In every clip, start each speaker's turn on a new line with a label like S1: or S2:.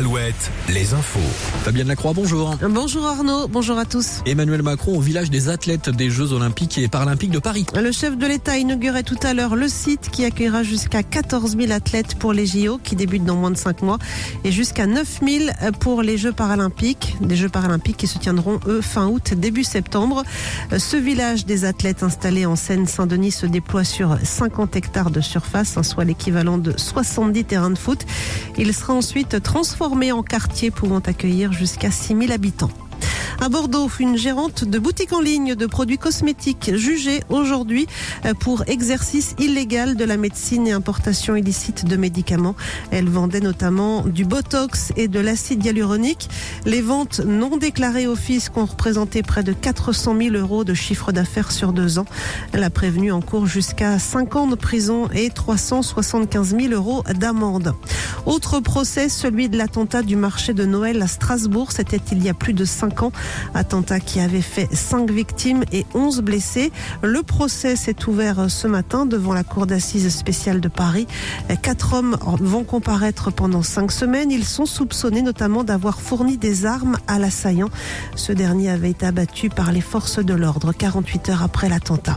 S1: Alouette, les infos.
S2: Fabienne Lacroix, bonjour.
S3: Bonjour Arnaud, bonjour à tous.
S2: Emmanuel Macron au village des athlètes des Jeux Olympiques et Paralympiques de Paris.
S3: Le chef de l'État inaugurait tout à l'heure le site qui accueillera jusqu'à 14 000 athlètes pour les JO qui débutent dans moins de 5 mois et jusqu'à 9 000 pour les Jeux Paralympiques. Des Jeux Paralympiques qui se tiendront eux fin août, début septembre. Ce village des athlètes installé en Seine-Saint-Denis se déploie sur 50 hectares de surface, hein, soit l'équivalent de 70 terrains de foot. Il sera ensuite transformé en quartier pouvant accueillir jusqu'à 6000 habitants. À Bordeaux, une gérante de boutique en ligne de produits cosmétiques jugée aujourd'hui euh, pour exercice illégal de la médecine et importation illicite de médicaments. Elle vendait notamment du Botox et de l'acide hyaluronique. Les ventes non déclarées au fisc ont représenté près de 400 000 euros de chiffre d'affaires sur deux ans. Elle a prévenu en cours jusqu'à 5 ans de prison et 375 000 euros d'amende. Autre procès, celui de l'attentat du marché de Noël à Strasbourg. C'était il y a plus de 5 ans. Attentat qui avait fait 5 victimes et 11 blessés. Le procès s'est ouvert ce matin devant la cour d'assises spéciale de Paris. Quatre hommes vont comparaître pendant 5 semaines. Ils sont soupçonnés notamment d'avoir fourni des armes à l'assaillant. Ce dernier avait été abattu par les forces de l'ordre 48 heures après l'attentat.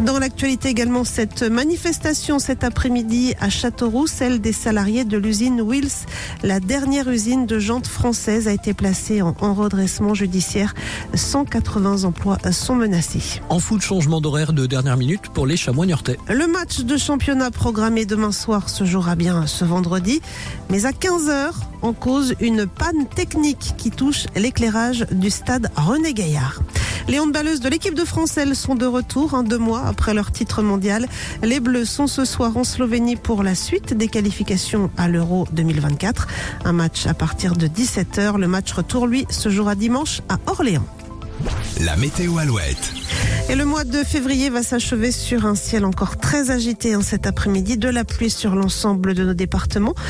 S3: Dans l'actualité également, cette manifestation cet après-midi à Châteauroux, celle des salariés de l'usine Wills, la dernière usine de jantes française, a été placée en, en redressement judiciaire. 180 emplois sont menacés.
S2: En foot, changement d'horaire de dernière minute pour les chamois niortais.
S3: Le match de championnat programmé demain soir se jouera bien ce vendredi, mais à 15h, en cause une panne technique qui touche l'éclairage du stade René Gaillard. Les handballeuses de l'équipe de France, elles sont de retour hein, deux mois après leur titre mondial. Les Bleus sont ce soir en Slovénie pour la suite des qualifications à l'Euro 2024. Un match à partir de 17h. Le match retour, lui, se jouera dimanche à Orléans.
S1: La météo Alouette.
S3: Et le mois de février va s'achever sur un ciel encore très agité hein, cet après-midi, de la pluie sur l'ensemble de nos départements.